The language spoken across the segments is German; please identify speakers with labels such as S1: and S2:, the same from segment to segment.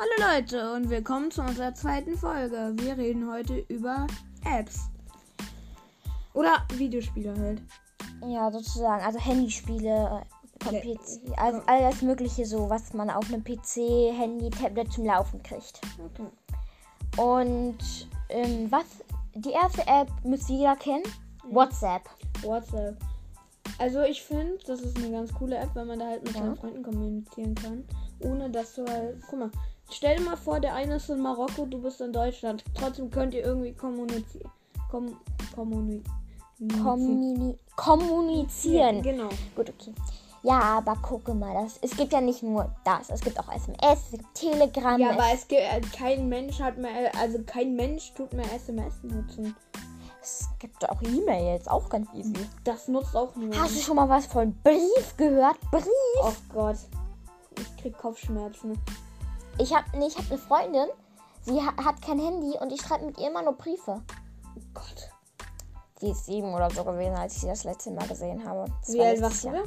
S1: Hallo Leute und willkommen zu unserer zweiten Folge. Wir reden heute über Apps. Oder Videospiele halt.
S2: Ja, sozusagen. Also Handyspiele,
S1: Ja.
S2: PC. Also alles Mögliche so, was man auf einem PC, Handy, Tablet zum Laufen kriegt.
S1: Okay.
S2: Und ähm, was? Die erste App müsste jeder kennen. WhatsApp.
S1: WhatsApp. Also ich finde, das ist eine ganz coole App, weil man da halt mit
S2: Ja.
S1: seinen Freunden kommunizieren kann. Ohne dass du halt. Guck mal, stell dir mal vor, der eine ist in Marokko, du bist in Deutschland. Trotzdem könnt ihr irgendwie kommunizieren. Kom kommuni
S2: Kommuni kommunizieren.
S1: Ja, genau.
S2: Gut, okay. Ja, aber gucke mal, das, es gibt ja nicht nur das. Es gibt auch SMS, es gibt Telegram.
S1: Ja, aber es gibt äh, kein Mensch hat mehr, also kein Mensch tut mehr SMS nutzen.
S2: es gibt auch E-Mails, auch ganz easy.
S1: Das nutzt auch nur.
S2: Hast du schon mal was von Brief gehört? Brief?
S1: Oh Gott. Ich krieg Kopfschmerzen.
S2: Ich habe nee, ich hab eine Freundin, sie ha hat kein Handy und ich schreibe mit ihr immer nur Briefe.
S1: Oh Gott.
S2: Sie ist sieben oder so gewesen, als ich sie das letzte Mal gesehen habe. Das
S1: Wie alt warst du da?
S2: War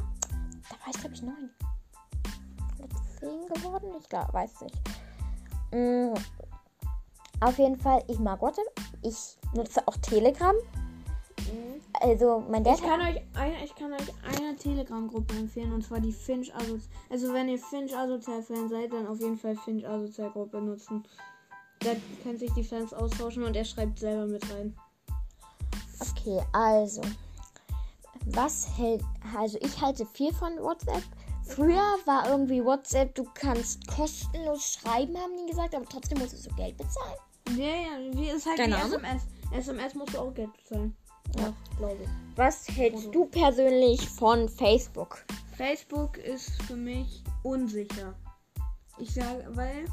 S2: ich, glaube ich, neun. Zehn geworden? Ich glaube, weiß nicht. Mm, auf jeden Fall, ich mag WhatsApp. Ich nutze auch Telegram. Also, mein Dad
S1: Ich kann euch eine, ich kann euch eine Telegram-Gruppe empfehlen und zwar die Finch Asozial. Also wenn ihr Finch Asozial-Fan seid, dann auf jeden Fall Finch Asozial-Gruppe nutzen. Da können sich die Fans austauschen und er schreibt selber mit rein.
S2: Okay, also. Was hält. Also, ich halte viel von WhatsApp. Früher war irgendwie WhatsApp, du kannst kostenlos schreiben, haben die gesagt, aber trotzdem musstest du Geld bezahlen.
S1: Ja, ja, wie ist halt
S2: Keine.
S1: SMS. SMS musst du auch Geld bezahlen.
S2: Ja.
S1: glaube ich.
S2: Was hältst du persönlich von Facebook?
S1: Facebook ist für mich unsicher. Ich sage, weil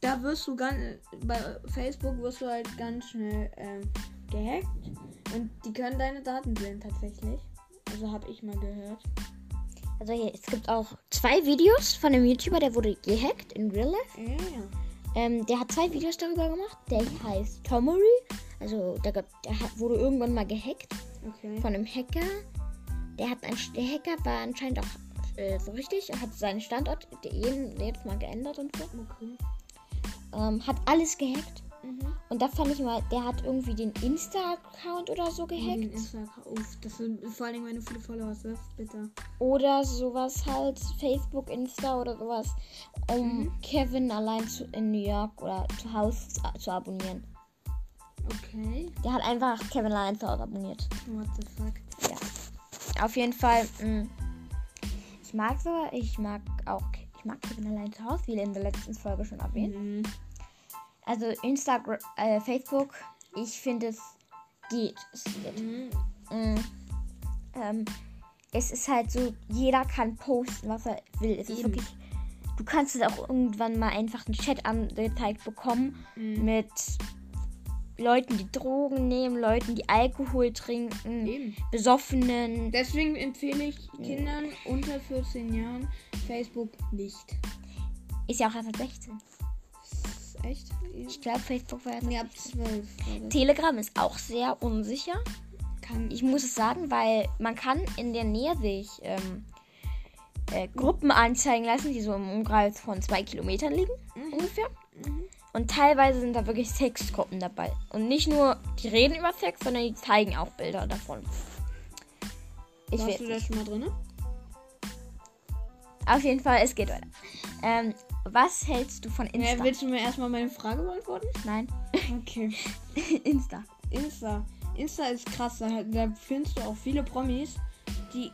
S1: da wirst du ganz bei Facebook wirst du halt ganz schnell ähm, gehackt und die können deine Daten sehen tatsächlich. Also habe ich mal gehört.
S2: Also, hier, es gibt auch zwei Videos von einem YouTuber, der wurde gehackt in Real Life.
S1: Ja, ja.
S2: Ähm, der hat zwei Videos darüber gemacht. Der heißt Tomory. Also, der, der hat, wurde irgendwann mal gehackt.
S1: Okay.
S2: von einem Hacker. Der hat ein, der Hacker war anscheinend auch äh, so richtig. Er hat seinen Standort jeden, jedes Mal geändert und so.
S1: okay.
S2: Ähm, hat alles gehackt.
S1: Mhm.
S2: Und da fand ich mal, der hat irgendwie den Insta-Account oder so
S1: Den
S2: gehackt.
S1: Insta auf. Das sind vor allem, du viele Follower das ist bitter.
S2: Oder sowas halt, Facebook, Insta oder sowas. Um
S1: Mhm.
S2: Kevin allein zu, in New York oder zu Hause zu abonnieren.
S1: Okay.
S2: Der hat einfach Kevin zu Hause abonniert.
S1: What the fuck?
S2: Ja. Auf jeden Fall, mh, ich mag so, ich mag auch, ich mag Kevin allein zu Hause, wie in der letzten Folge schon erwähnt.
S1: Mhm.
S2: Also Instagram, äh, Facebook, ich finde es geht. Es geht.
S1: Mhm.
S2: Mm. Ähm, es ist halt so, jeder kann posten, was er will. Es ist
S1: Eben.
S2: wirklich, du kannst es auch irgendwann mal einfach einen Chat angezeigt bekommen
S1: Mhm.
S2: mit Leuten, die Drogen nehmen, Leuten, die Alkohol trinken,
S1: Eben.
S2: Besoffenen.
S1: Deswegen empfehle ich Kindern unter 14 Jahren Facebook nicht.
S2: Ist ja auch erst ab 16.
S1: Echt?
S2: Ich glaube, Facebook war erst
S1: Ja, ab 12.
S2: Telegram ist auch sehr unsicher.
S1: Kann
S2: Ich muss es sagen, weil man kann in der Nähe sich ähm, äh, Gruppen anzeigen lassen, die so im Umkreis von zwei Kilometern liegen, ungefähr. Und teilweise sind da wirklich Sexgruppen dabei. Und nicht nur, die reden über Sex, sondern die zeigen auch Bilder davon. Ich
S1: Warst du da schon mal drin?
S2: Auf jeden Fall, es geht weiter. Ähm, was hältst du von Insta?
S1: Ja, willst du mir erstmal meine Frage beantworten?
S2: Nein.
S1: Okay.
S2: Insta.
S1: Insta. Insta ist krass. Da, da findest du auch viele Promis, die.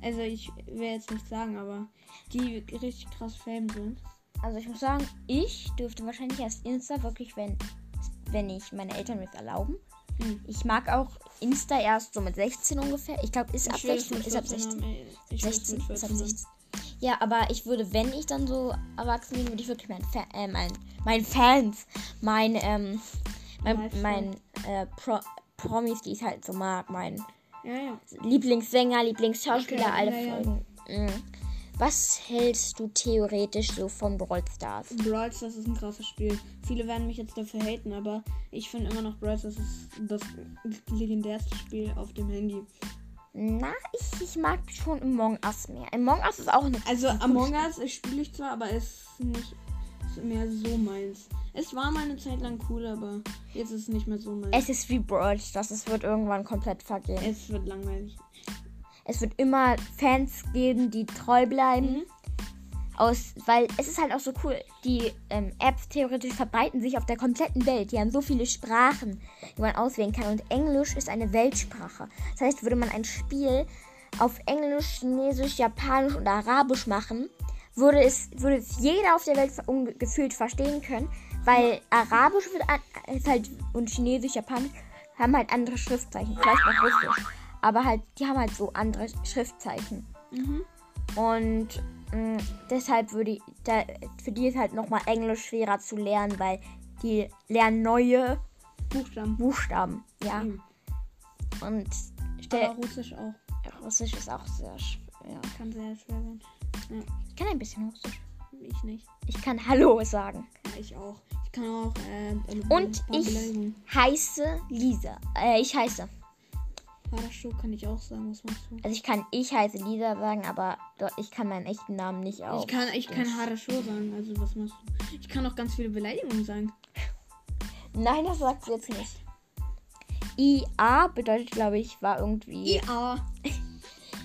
S1: Also, ich will jetzt nicht sagen, aber die richtig krass fame sind.
S2: Also ich muss sagen, ich dürfte wahrscheinlich erst Insta wirklich, wenn, wenn ich meine Eltern mir erlauben.
S1: Hm.
S2: Ich mag auch Insta erst so mit 16 ungefähr. Ich glaube, ist ab
S1: Ich will es
S2: 16.
S1: mit
S2: Ist ab
S1: 14
S2: 16.
S1: haben, ey. Ich will es
S2: 16
S1: mit
S2: ist ab
S1: 14 haben.
S2: 16. Ja, aber ich würde, wenn ich dann so erwachsen bin, würde ich wirklich meinen Fa äh, mein, mein Fans, mein, ähm, mein, mein äh, Pro Promis, die ich halt so mag, mein
S1: Ja, ja.
S2: Lieblingssänger, Lieblingsschauspieler,
S1: Okay,
S2: alle
S1: ja.
S2: Folgen. Mm. Was hältst du theoretisch so von Brawl Stars?
S1: Brawl Stars ist ein krasses Spiel. Viele werden mich jetzt dafür haten, aber ich finde immer noch Brawl Stars ist das legendärste Spiel auf dem Handy.
S2: Na, ich, ich mag schon Among Us mehr. Among Us ist auch eine
S1: Also Among. Us ich spiele ich zwar, aber es ist nicht mehr so meins. Es war mal eine Zeit lang cool, aber jetzt ist es nicht mehr so meins.
S2: Es ist wie Brawl Stars. Es wird irgendwann komplett vergehen.
S1: Es wird langweilig.
S2: Es wird immer Fans geben, die treu bleiben.
S1: Mhm.
S2: Aus, weil es ist halt auch so cool. Die ähm, Apps theoretisch verbreiten sich auf der kompletten Welt. Die haben so viele Sprachen, die man auswählen kann. Und Englisch ist eine Weltsprache. Das heißt, würde man ein Spiel auf Englisch, Chinesisch, Japanisch und Arabisch machen, würde es, würde es jeder auf der Welt gefühlt verstehen können. Weil Arabisch wird an, ist halt und Chinesisch, Japanisch haben halt andere Schriftzeichen. Vielleicht noch Russisch. Aber halt, die haben halt so andere Schriftzeichen.
S1: Mhm.
S2: Und mh, deshalb würde ich, da, für die ist halt nochmal Englisch schwerer zu lernen, weil die lernen neue
S1: Buchstaben.
S2: Buchstaben. Ja.
S1: Mhm.
S2: Und
S1: Aber Russisch auch.
S2: Russisch ist auch sehr schwer.
S1: Kann sehr schwer sein.
S2: Ich kann ein bisschen Russisch.
S1: Ich nicht.
S2: Ich kann Hallo sagen.
S1: Ja, ich auch. Ich kann auch. Äh, ein
S2: Und ich heiße Lisa. Äh, ich heiße.
S1: Harascho kann ich auch sagen. Was machst du?
S2: Also ich kann ich heiße Lisa sagen, aber ich kann meinen echten Namen nicht auch.
S1: Ich kann, ich kann Harascho sagen. Also was machst du? Ich kann auch ganz viele Beleidigungen sagen.
S2: Nein, das sagt sie jetzt nicht. IA bedeutet, glaube ich, war irgendwie,
S1: IA.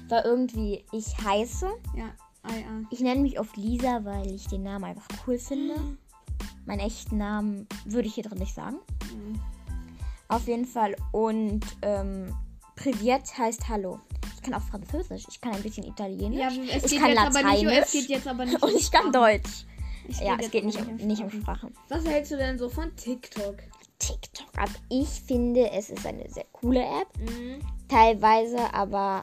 S2: war irgendwie ich heiße.
S1: Ja, IA.
S2: Ich nenne mich oft Lisa, weil ich den Namen einfach cool finde. Meinen echten Namen würde ich hier drin nicht sagen.
S1: Mhm.
S2: Auf jeden Fall. Und ähm, Privet heißt Hallo. Ich kann auch Französisch. Ich kann ein bisschen Italienisch.
S1: Ja, es
S2: ich
S1: geht,
S2: kann
S1: jetzt aber nicht,
S2: Lateinisch.
S1: es geht jetzt aber nicht
S2: und ich kann. Deutsch.
S1: Es
S2: Ja, es geht nicht um, nicht um
S1: Sprachen. Was hältst du denn so von TikTok?
S2: TikTok. Also ich finde, es ist eine sehr coole App.
S1: Mhm.
S2: Teilweise, aber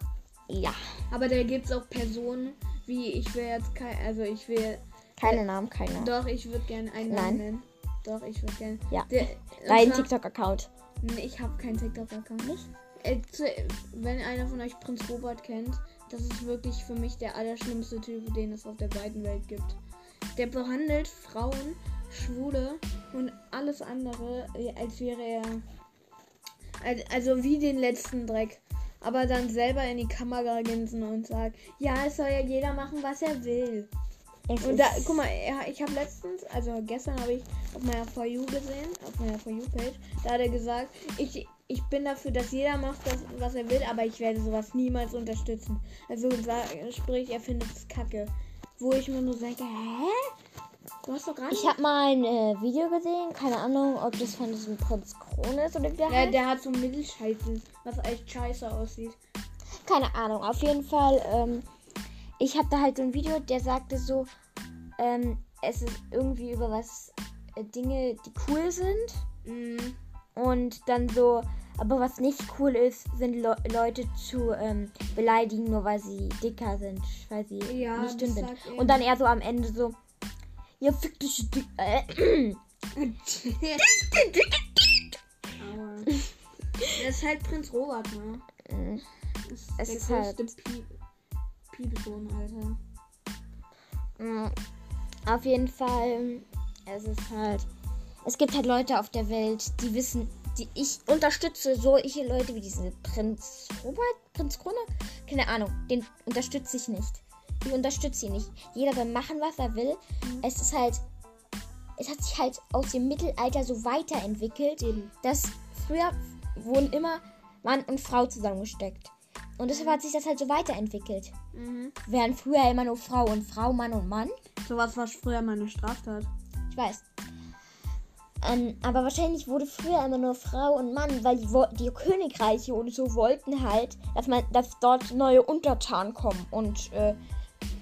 S2: ja.
S1: Aber da gibt es auch Personen, wie ich will jetzt kein, also ich will,
S2: Keine Namen, keine.
S1: doch, ich würde gerne einen
S2: Nein.
S1: Namen nennen. Doch, ich würde gerne.
S2: Ja.
S1: Der-
S2: Dein TikTok-Account.
S1: Nee, ich habe keinen TikTok-Account. Nicht? Äh, wenn einer von euch Prinz Robert kennt, das ist wirklich für mich der allerschlimmste Typ, den es auf der weiten Welt gibt. Der behandelt Frauen, Schwule und alles andere, äh, als wäre er. al- Also wie den letzten Dreck. Aber dann selber in die Kamera grinsen und sagt, ja, es soll ja jeder machen, was er will.
S2: Es
S1: Und da, guck mal, ich habe letztens, also gestern habe ich auf meiner For You gesehen, auf meiner For You-Page, da hat er gesagt, ich, ich bin dafür, dass jeder macht, das, was er will, aber ich werde sowas niemals unterstützen. Also sprich, er findet es kacke. Wo ich mir nur denke, hä? Du hast doch nicht...
S2: Ich habe mal ein äh, Video gesehen, keine Ahnung, ob das von diesem Prinz Krone ist oder wie der
S1: Ja,
S2: heißt.
S1: der hat so Mittelscheitel, was echt scheiße aussieht.
S2: Keine Ahnung, auf jeden Fall, ähm, ich habe da halt so ein Video, der sagte so, ähm, es ist irgendwie über was, äh, Dinge, die cool sind
S1: Mhm.
S2: Und dann so, aber was nicht cool ist, sind Le Leute zu ähm, beleidigen, nur weil sie dicker sind, weil sie
S1: Ja,
S2: nicht dünn
S1: das
S2: sind. Und dann eher so am Ende so, ja, fick dich, dick, äh,
S1: er ist halt Prinz Robert, ne?
S2: Mm.
S1: Das
S2: Es ist halt-
S1: Piepsohn, Alter.
S2: Mm, Auf jeden Fall, es ist halt. Es gibt halt Leute auf der Welt, die wissen, die ich unterstütze solche Leute wie diesen Prinz Robert, Prinz Krone, keine Ahnung, den unterstütze ich nicht. Ich unterstütze ihn nicht. Jeder soll machen, was er will. Es ist halt, es hat sich halt aus dem Mittelalter so weiterentwickelt,
S1: Eben.
S2: dass früher wurden immer Mann und Frau zusammengesteckt. Und deshalb hat sich das halt so weiterentwickelt.
S1: Mhm.
S2: Während früher immer nur Frau und Frau, Mann und Mann.
S1: Sowas war früher mal eine Straftat.
S2: Ich weiß. Ähm, aber wahrscheinlich wurde früher immer nur Frau und Mann, weil die, die Königreiche und so wollten halt, dass man, dass dort neue Untertanen kommen und äh,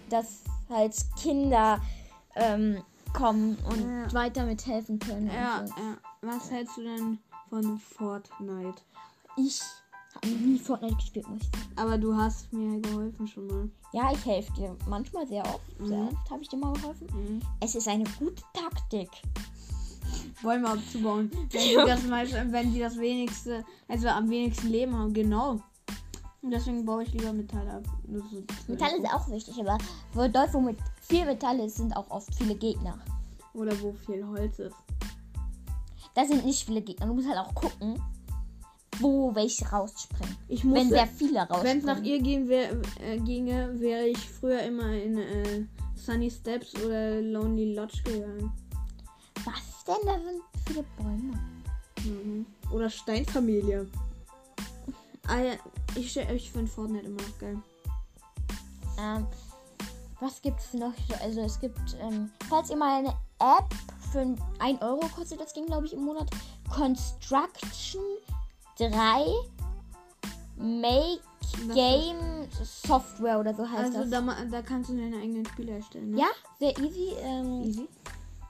S2: dass halt Kinder ähm, kommen und
S1: Ja.
S2: weiter mithelfen können.
S1: Ja,
S2: so.
S1: ja. Was hältst du denn von Fortnite?
S2: Ich habe nie Fortnite gespielt, muss ich sagen.
S1: Aber du hast mir geholfen schon mal.
S2: Ja, ich helfe dir manchmal sehr oft. Sehr
S1: Mhm.
S2: oft habe ich dir mal geholfen.
S1: Mhm.
S2: Es ist eine gute Taktik.
S1: Bäume abzubauen. Wenn die das, wenn die das wenigste, also am wenigsten Leben haben, genau. Und deswegen baue ich lieber Metall ab. Ist-
S2: Metall ist auch wichtig, aber wo dort, wo mit viel Metall ist, sind auch oft viele Gegner.
S1: Oder wo viel Holz ist.
S2: Da sind nicht viele Gegner. Du musst halt auch gucken, wo welche rausspringen.
S1: Ich
S2: Wenn
S1: musste,
S2: sehr viele
S1: wenn es nach
S2: rausspringen.
S1: ihr gehen wär, äh, ginge, wäre ich früher immer in äh, Sunny Steps oder Lonely Lodge gegangen.
S2: Denn? Da sind viele Bäume.
S1: Mhm. Oder Steinfamilie. Ah, ja, ich, ich finde Fortnite immer noch geil.
S2: Ähm, was gibt's noch? Also es gibt, ähm, falls ihr mal eine App für 1 Euro kostet das Ding, glaube ich, im Monat. Construction 3 Make Game Software oder so heißt
S1: Also
S2: das.
S1: da, ma- da kannst du deine eigenen Spiele erstellen. Ne?
S2: Ja, sehr easy. Ähm,
S1: Easy.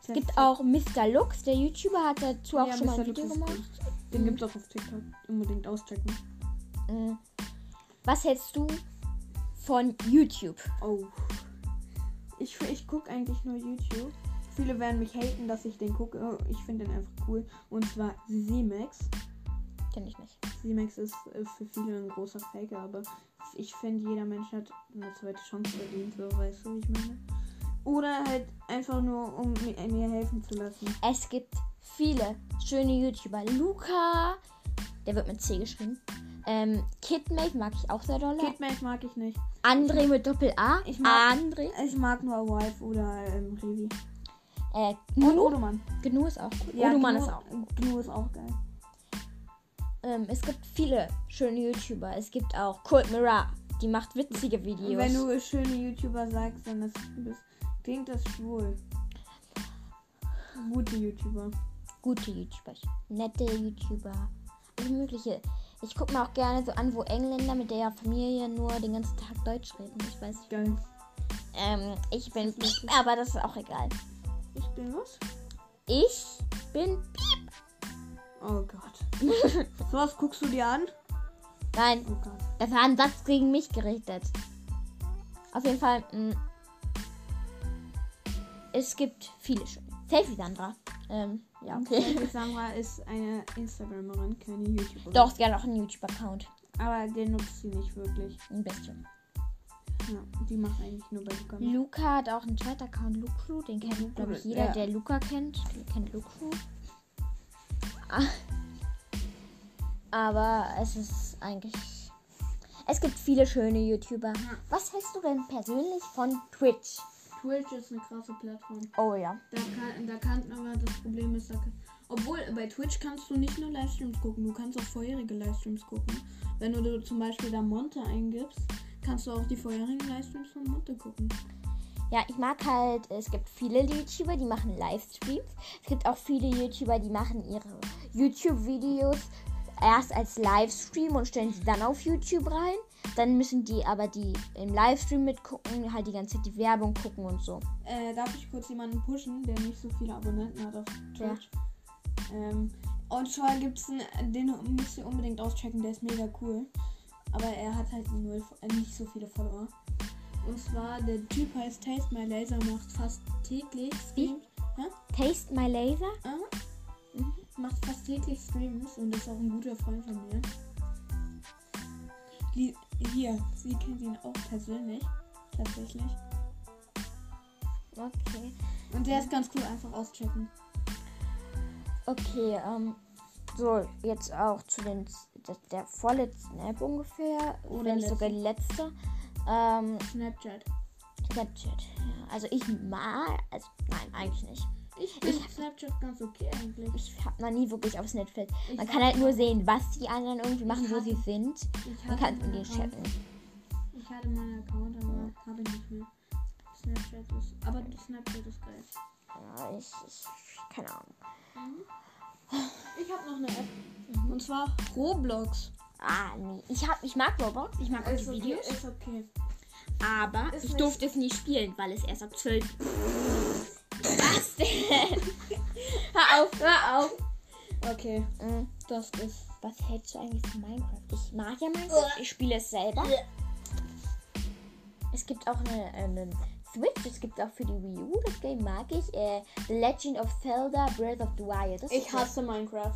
S2: Es gibt auch Mr. Lux, der YouTuber hat dazu auch
S1: Ja,
S2: schon mal ein
S1: Mr.
S2: Video
S1: Lux
S2: gemacht.
S1: Den
S2: Mhm.
S1: gibt's auch auf TikTok. Unbedingt auschecken.
S2: Mhm. Was hältst du von YouTube?
S1: Oh. Ich, ich gucke eigentlich nur YouTube. Viele werden mich haten, dass ich den gucke. Ich finde den einfach cool. Und zwar Z-Max.
S2: Kenn ich nicht.
S1: Z-Max ist äh, für viele ein großer Faker, aber ich finde, jeder Mensch hat eine zweite Chance verdient, so weißt du, wie ich meine. Oder halt einfach nur, um mir, mir helfen zu lassen.
S2: Es gibt viele schöne YouTuber. Luca, der wird mit C geschrieben. Ähm, Kidmate mag ich auch sehr doll.
S1: Kidmate mag ich nicht.
S2: André mit Doppel A.
S1: Ich mag-
S2: André.
S1: Ich mag nur Wife oder ähm, Revi.
S2: Äh,
S1: Und
S2: Gnu.
S1: Odoman.
S2: Gnu ist auch gut. Oduman
S1: Gnu-
S2: ist auch.
S1: Gnu ist auch geil.
S2: Ähm, es gibt viele schöne YouTuber. Es gibt auch Cold Mirror. Die macht witzige Videos.
S1: Wenn du schöne YouTuber sagst, dann ist, bist, klingt das schwul. Gute YouTuber.
S2: Gute YouTuber. Nette YouTuber. Alles mögliche. Ich gucke mir auch gerne so an, wo Engländer mit der Familie nur den ganzen Tag Deutsch reden. Ich weiß nicht.
S1: Geil.
S2: Ähm, ich bin Piep, aber das ist auch egal.
S1: Ich bin was?
S2: Ich bin Piep.
S1: Oh Gott. so was guckst du dir an?
S2: Nein,
S1: Oh Gott.
S2: das war ein Satz gegen mich gerichtet. Auf jeden Fall, mh, es gibt viele schöne. Selfie Sandra. Ähm, ja, okay.
S1: Okay. Sandra ist eine Instagramerin, keine YouTuberin.
S2: Doch, sie hat auch einen YouTube-Account.
S1: Aber den nutzt sie nicht wirklich.
S2: Ein bisschen.
S1: Ja, die macht eigentlich nur bei Luca. mit.
S2: Luca hat auch einen Chat-Account, Lucru. Den kennt, glaube ich, jeder,
S1: Ja.
S2: der Luca kennt. Kennt Lucru. Ah. Aber es ist eigentlich. Es gibt viele schöne YouTuber. Was hältst du denn persönlich von Twitch?
S1: Twitch ist eine krasse Plattform.
S2: Oh ja.
S1: Da kann, da kann, aber das Problem ist, da kann, obwohl bei Twitch kannst du nicht nur Livestreams gucken, du kannst auch vorherige Livestreams gucken. Wenn du, du zum Beispiel da Monte eingibst, kannst du auch die vorherigen Livestreams von Monte gucken.
S2: Ja, ich mag halt, es gibt viele YouTuber, die machen Livestreams. Es gibt auch viele YouTuber, die machen ihre YouTube-Videos erst als Livestream und stellen sie dann auf YouTube rein. Dann müssen die aber die im Livestream mitgucken, halt die ganze Zeit die Werbung gucken und so.
S1: Äh, darf ich kurz jemanden pushen, der nicht so viele Abonnenten hat auf Twitch? Ähm, und zwar gibt es einen, den müsst ihr unbedingt auschecken, der ist mega cool. Aber er hat halt null, äh, nicht so viele Follower. Und zwar, der Typ heißt Taste My Laser, macht fast täglich? Streams.
S2: Taste My Laser?
S1: Aha. Mhm. Macht fast täglich Streams und ist auch ein guter Freund von mir. Lie- Hier, sie kennt ihn auch persönlich. Tatsächlich.
S2: Okay.
S1: Und der ist ganz cool, einfach auschecken.
S2: Okay, ähm, so, jetzt auch zu den, der, der vorletzten App ungefähr.
S1: Oder
S2: sogar die letzte. Ähm,
S1: Snapchat.
S2: Snapchat. Ja, also ich mag, also nein, eigentlich nicht.
S1: Ich finde Snapchat ganz okay eigentlich.
S2: Ich habe noch nie wirklich auf Snapchat.
S1: Ich
S2: Man kann halt
S1: hab-
S2: nur sehen, was die anderen irgendwie machen, wo
S1: hab-
S2: sie sind.
S1: Ich
S2: Man kann denen
S1: Account.
S2: chatten.
S1: Ich hatte meinen Account, aber habe ich nicht mehr. Snapchat ist. Aber Snapchat ist geil.
S2: Ja, ich, ich, keine Ahnung.
S1: Ich habe noch eine App. Und zwar Roblox.
S2: Ah, nee. Ich, hab, ich mag Roblox, ich mag auch die
S1: okay,
S2: Videos.
S1: ist okay.
S2: Aber
S1: Ist
S2: ich
S1: nicht-
S2: durfte es nie spielen, weil es erst ab 12. Was denn? hör auf, hör auf.
S1: Okay,
S2: Mhm.
S1: das ist.
S2: Was hältst du eigentlich von Minecraft? Ich mag ja Minecraft. Ich spiele es selber. Es gibt auch eine, eine Switch. Es gibt auch für die Wii U. Das Game mag ich. Äh, Legend of Zelda Breath of the Wild.
S1: Ich hasse Minecraft.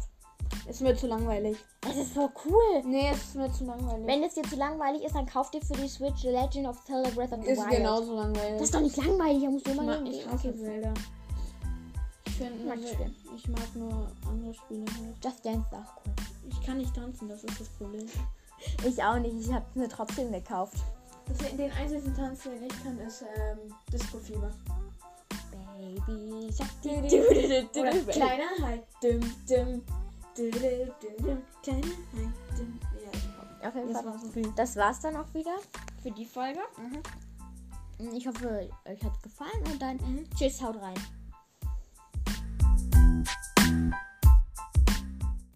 S1: Ist mir zu langweilig.
S2: Es ist so cool.
S1: Nee, es ist mir zu langweilig.
S2: Wenn es dir zu langweilig ist, dann kauf dir für die Switch The Legend of Zelda Breath of the
S1: ist
S2: Wild.
S1: genauso langweilig.
S2: Das ist doch nicht langweilig. Da musst du
S1: ich,
S2: immer
S1: ich hasse. Zelda. Ich, find,
S2: Mag ich
S1: ich mag nur andere Spiele halt.
S2: Just Dance ist auch cool.
S1: Ich kann nicht tanzen, das ist das Problem.
S2: Ich auch nicht. Ich habe mir trotzdem gekauft.
S1: Das, den einzigen Tanz, den ich kann, ist ähm, Disco Fieber.
S2: Baby
S1: du, Oder
S2: du.
S1: kleiner Hai. Dum, dum.
S2: Auf jeden
S1: das
S2: Fall.
S1: war's.
S2: Das dann auch wieder für die Folge. Ich hoffe, euch hat's gefallen und dann tschüss, haut rein.